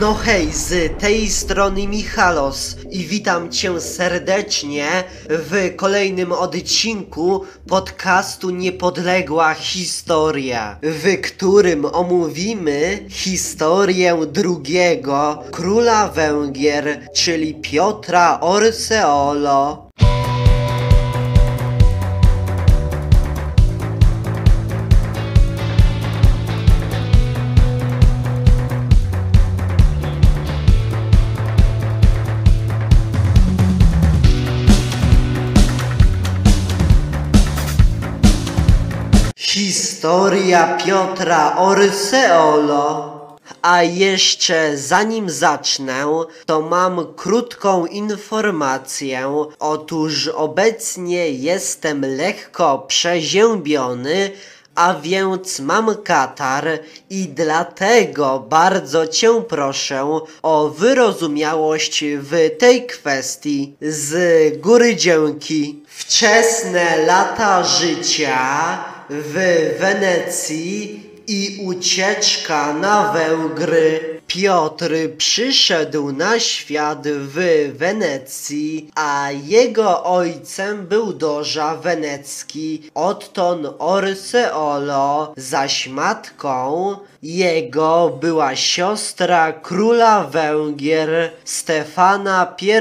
No hej, z tej strony Michalos i witam cię serdecznie w kolejnym odcinku podcastu Niepodległa Historia, w którym omówimy historię drugiego króla Węgier, czyli Piotra Orseolo. Historia Piotra Orseolo. A jeszcze zanim zacznę, to mam krótką informację. Otóż obecnie jestem lekko przeziębiony, a więc mam katar i dlatego bardzo cię proszę o wyrozumiałość w tej kwestii. Z góry dzięki. Wczesne lata życia w Wenecji i ucieczka na Węgry. Piotr przyszedł na świat w Wenecji, a jego ojcem był Doża Wenecki, odtąd Orseolo, zaś matką jego była siostra króla Węgier Stefana I.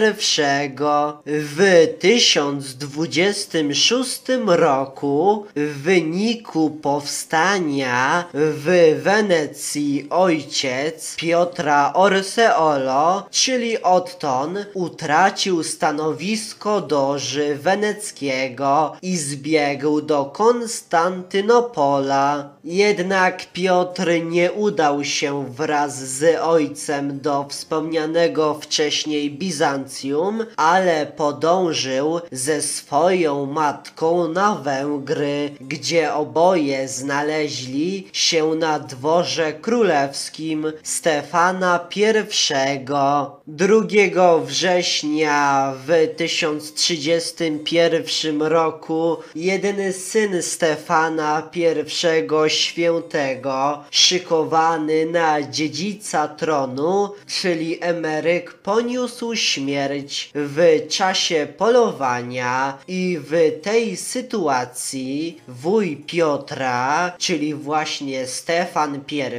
W 1026 roku w wyniku powstania w Wenecji ojciec Piotra Orseolo, czyli odtąd utracił stanowisko doży weneckiego i zbiegł do Konstantynopola. Jednak Piotr nie udał się wraz z ojcem do wspomnianego wcześniej Bizancjum, ale podążył ze swoją matką na Węgry, gdzie oboje znaleźli się na dworze królewskim Stefana I. 2 września w 1031 roku jedyny syn Stefana I Świętego, szykowany na dziedzica tronu, czyli Emeryk, poniósł śmierć w czasie polowania i w tej sytuacji wuj Piotra, czyli właśnie Stefan I,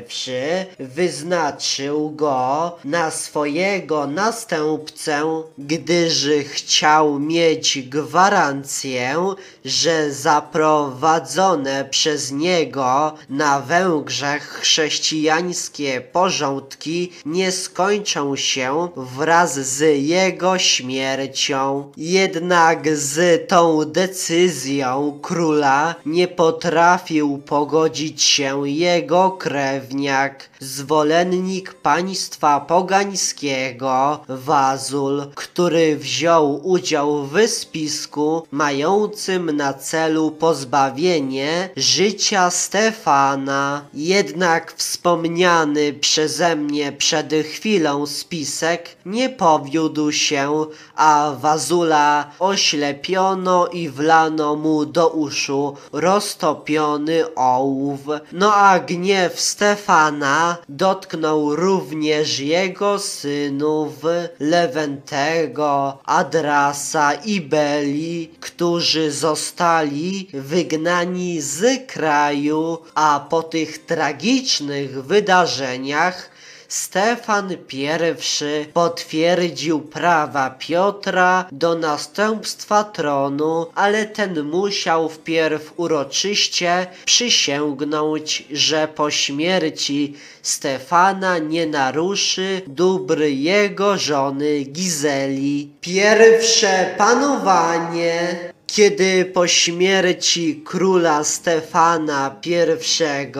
wyznaczył go na swojego następcę, gdyż chciał mieć gwarancję, że zaprowadzone przez niego na Węgrzech chrześcijańskie porządki nie skończą się wraz z jego śmiercią. Jednak z tą decyzją króla nie potrafił pogodzić się jego krewniak, zwolennik państwa pogańskiego, Wazul, który wziął udział w spisku mającym na celu pozbawienie życia Stefana. Jednak wspomniany przeze mnie przed chwilą spisek nie powiódł się, a Wazula oślepiono i wlano mu do uszu roztopiony ołów. No a gniew Stefana dotknął również jego synów Lewentego, Adrasa i Beli, którzy zostali wygnani z kraju, a po tych tragicznych wydarzeniach Stefan I potwierdził prawa Piotra do następstwa tronu, ale ten musiał wpierw uroczyście przysięgnąć, że po śmierci Stefana nie naruszy dóbr jego żony Gizeli. Pierwsze panowanie kiedy po śmierci króla Stefana I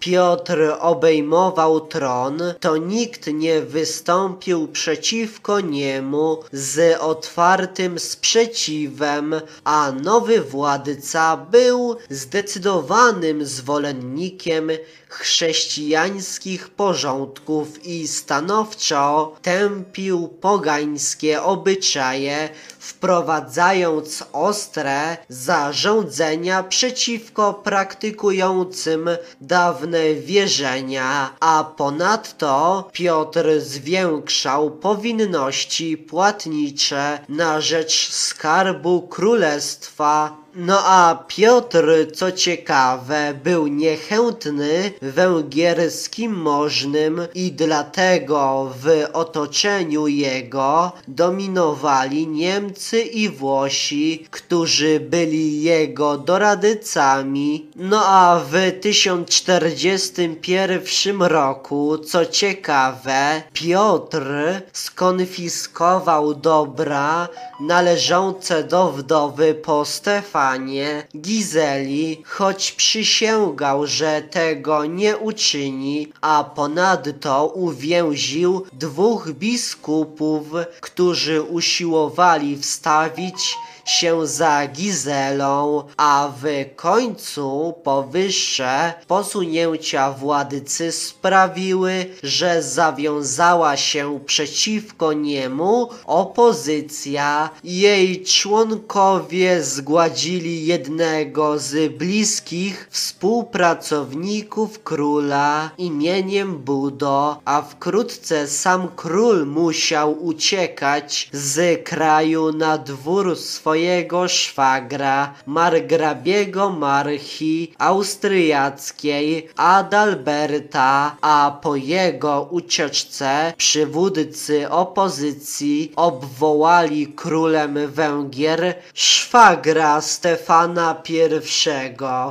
Piotr obejmował tron, to nikt nie wystąpił przeciwko niemu z otwartym sprzeciwem, a nowy władca był zdecydowanym zwolennikiem chrześcijańskich porządków i stanowczo tępił pogańskie obyczaje, wprowadzając ostre zarządzenia przeciwko praktykującym dawne wierzenia, a ponadto Piotr zwiększał powinności płatnicze na rzecz skarbu królestwa no a Piotr, co ciekawe, był niechętny węgierskim możnym i dlatego w otoczeniu jego dominowali Niemcy i Włosi, którzy byli jego doradcami. No a w 1041 roku, co ciekawe, Piotr skonfiskował dobra należące do wdowy po Stefanie panie Gizeli, choć przysięgał, że tego nie uczyni, a ponadto uwięził dwóch biskupów, którzy usiłowali wstawić się za Gizelą, a w końcu powyższe posunięcia władcy sprawiły, że zawiązała się przeciwko niemu opozycja. Jej członkowie zgładzili jednego z bliskich współpracowników króla imieniem Budo, a wkrótce sam król musiał uciekać z kraju na dwór swojego swojego szwagra, margrabiego Marchi austriackiej Adalberta, a po jego ucieczce przywódcy opozycji obwołali królem Węgier szwagra Stefana I,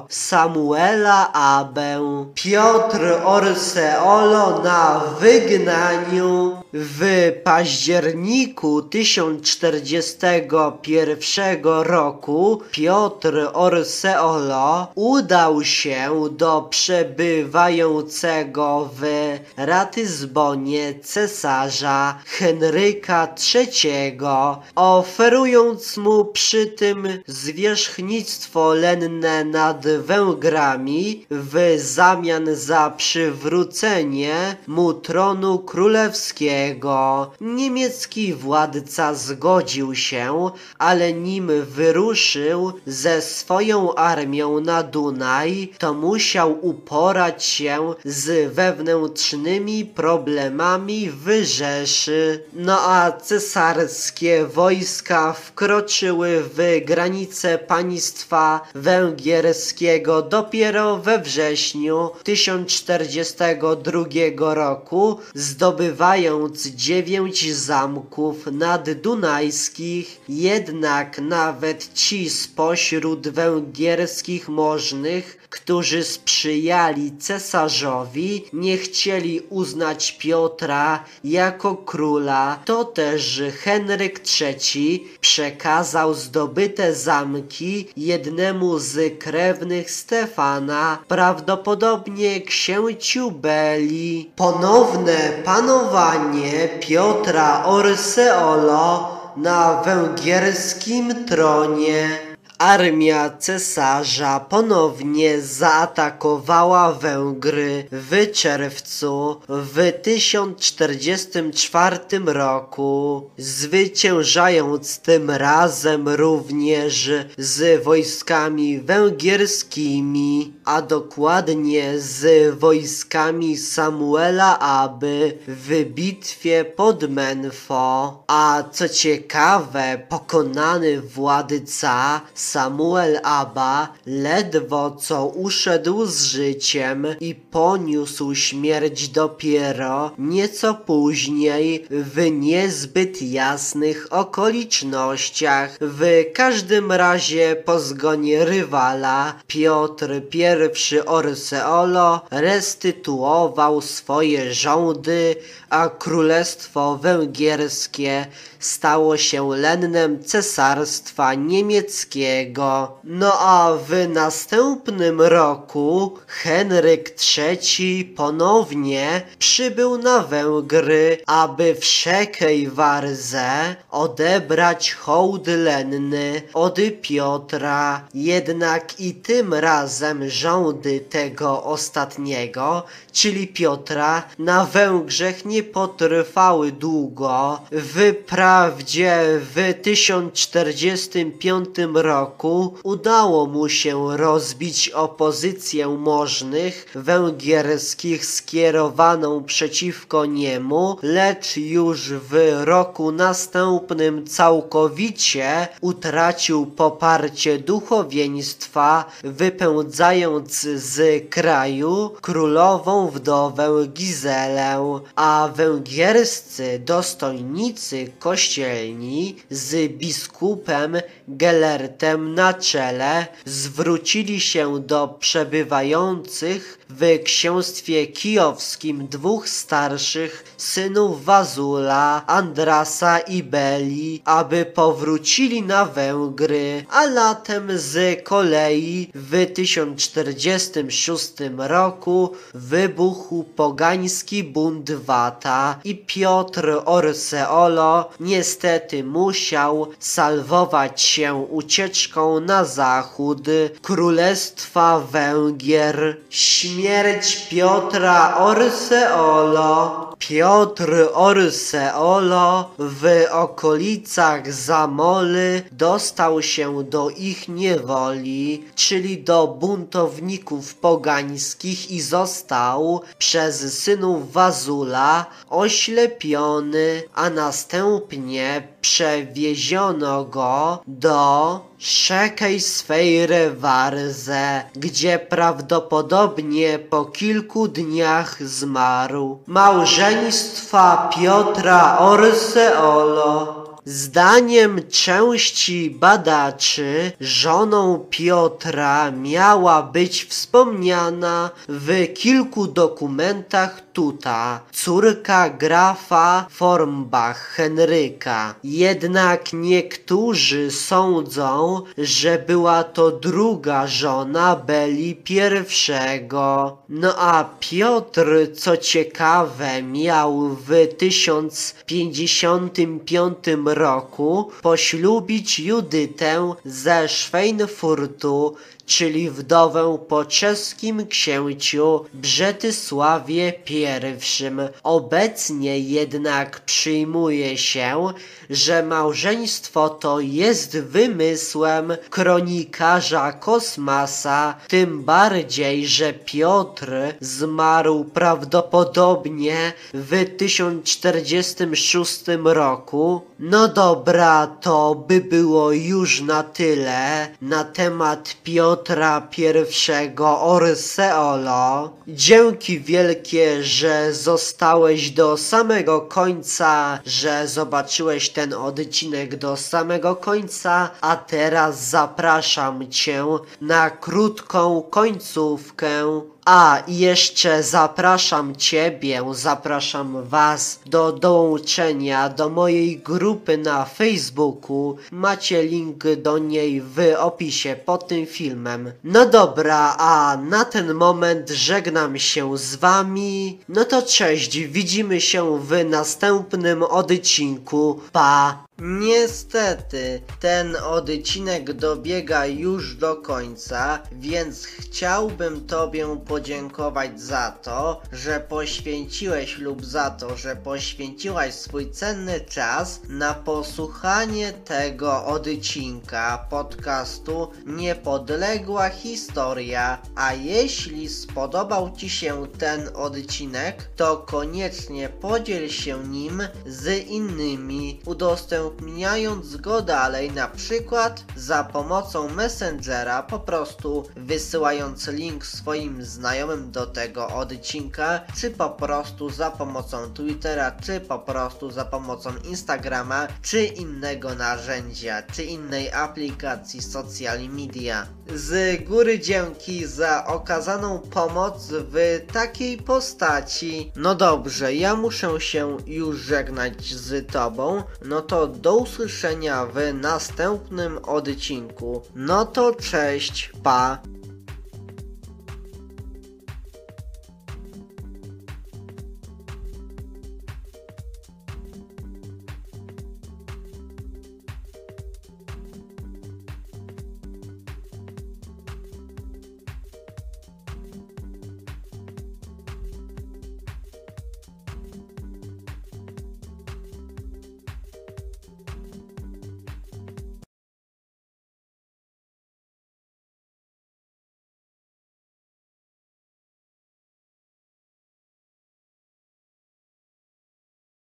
Samuela Abę. Piotr Orseolo na wygnaniu w październiku 1041 roku Piotr Orseolo udał się do przebywającego w Ratyzbonie cesarza Henryka III, oferując mu przy tym zwierzchnictwo lenne nad Węgrami w zamian za przywrócenie mu tronu królewskiego. Niemiecki władca zgodził się, ale nim wyruszył ze swoją armią na Dunaj, to musiał uporać się z wewnętrznymi problemami w. No a cesarskie wojska wkroczyły w granice państwa węgierskiego dopiero we wrześniu 1042 roku, zdobywając dziewięć zamków naddunajskich, jednak nawet ci spośród węgierskich możnych, którzy sprzyjali cesarzowi, nie chcieli uznać Piotra jako króla. To też Henryk III przekazał zdobyte zamki jednemu z krewnych Stefana, prawdopodobnie księciu Beli. Ponowne panowanie Piotra Orseolo na węgierskim tronie. Armia cesarza ponownie zaatakowała Węgry w czerwcu w 1044 roku, zwyciężając tym razem również z wojskami węgierskimi, a dokładnie z wojskami Samuela Aby w bitwie pod Menfo. A co ciekawe, pokonany władca Samuel Abba ledwo co uszedł z życiem i poniósł śmierć dopiero nieco później w niezbyt jasnych okolicznościach. W każdym razie po zgonie rywala Piotr I Orseolo restytuował swoje rządy, a królestwo węgierskie stało się lennem cesarstwa niemieckiego No a w następnym roku Henryk III ponownie przybył na Węgry, aby w Warze odebrać hołd lenny od Piotra. Jednak i tym razem rządy tego ostatniego, czyli Piotra, na Węgrzech nie potrwały długo. Wprawdzie w 1045 roku udało mu się rozbić opozycję możnych węgierskich skierowaną przeciwko niemu, lecz już w roku następnym całkowicie utracił poparcie duchowieństwa, wypędzając z kraju królową wdowę Gizelę, a węgierscy dostojnicy kościelni z biskupem Gelertem na czele zwrócili się do przebywających w księstwie kijowskim dwóch starszych synów Wazula, Andrasa i Beli, aby powrócili na Węgry, a latem z kolei w 1046 roku wybuchł pogański bunt Wata i Piotr Orseolo. Niestety musiał salwować się ucieczką na zachód. Królestwa Węgier. Śmierć Piotra Orseolo. Piotr Orseolo. W okolicach Zamoly dostał się do ich niewoli, czyli do buntowników pogańskich i został przez synów Wazula oślepiony, a następnie przewieziono go do Szekej swej Warze, gdzie prawdopodobnie po kilku dniach zmarł. Małżeństwa Piotra Orseolo Zdaniem części badaczy żoną Piotra miała być wspomniana w kilku dokumentach tuta, córka grafa Formbach Henryka. Jednak niektórzy sądzą, że była to druga żona Beli I. No a Piotr, co ciekawe, miał w 1055 roku poślubić Judytę ze Schweinfurtu, czyli wdowę po czeskim księciu Brzetysławie I. Obecnie jednak przyjmuje się, że małżeństwo to jest wymysłem kronikarza Kosmasa, tym bardziej, że Piotr zmarł prawdopodobnie w 1046 roku. No dobra, to by było już na tyle na temat Piotra I Orseolo. Dzięki wielkie, że zostałeś do samego końca, że zobaczyłeś ten odcinek do samego końca, a teraz zapraszam Cię na krótką końcówkę. A jeszcze zapraszam Ciebie, zapraszam Was do dołączenia do mojej grupy na Facebooku. Macie link do niej w opisie pod tym filmem. No dobra, a na ten moment żegnam się z Wami. No to cześć, widzimy się w następnym odcinku. Pa! Niestety, ten odcinek dobiega już do końca, więc chciałbym Tobie podziękować za to, że poświęciłeś lub za to, że poświęciłaś swój cenny czas na posłuchanie tego odcinka podcastu Niepodległa Historia. A jeśli spodobał Ci się ten odcinek, to koniecznie podziel się nim z innymi, udostępniając udostępniając go dalej, na przykład za pomocą Messengera, po prostu wysyłając link swoim znajomym do tego odcinka, czy po prostu za pomocą Twittera, czy po prostu za pomocą Instagrama, czy innego narzędzia, czy innej aplikacji social media. Z góry dzięki za okazaną pomoc w takiej postaci. No dobrze, ja muszę się już żegnać z tobą, no to do usłyszenia w następnym odcinku. No to cześć, pa!